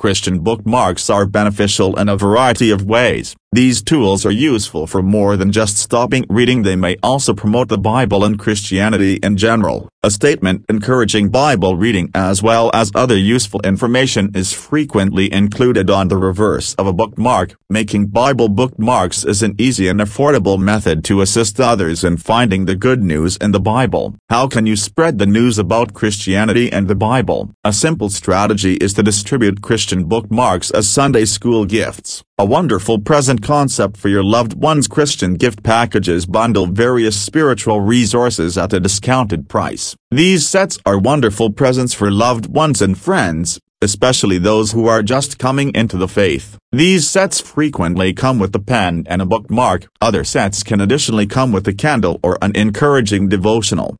Christian bookmarks are beneficial in a variety of ways. These tools are useful for more than just stopping reading they may also promote the Bible and Christianity in general. A statement encouraging Bible reading as well as other useful information is frequently included on the reverse of a bookmark. Making Bible bookmarks is an easy and affordable method to assist others in finding the good news in the Bible. How can you spread the news about Christianity and the Bible? A simple strategy is to distribute Christian bookmarks as Sunday school gifts. A wonderful present concept for your loved ones Christian gift packages bundle various spiritual resources at a discounted price. These sets are wonderful presents for loved ones and friends, especially those who are just coming into the faith. These sets frequently come with a pen and a bookmark. Other sets can additionally come with a candle or an encouraging devotional.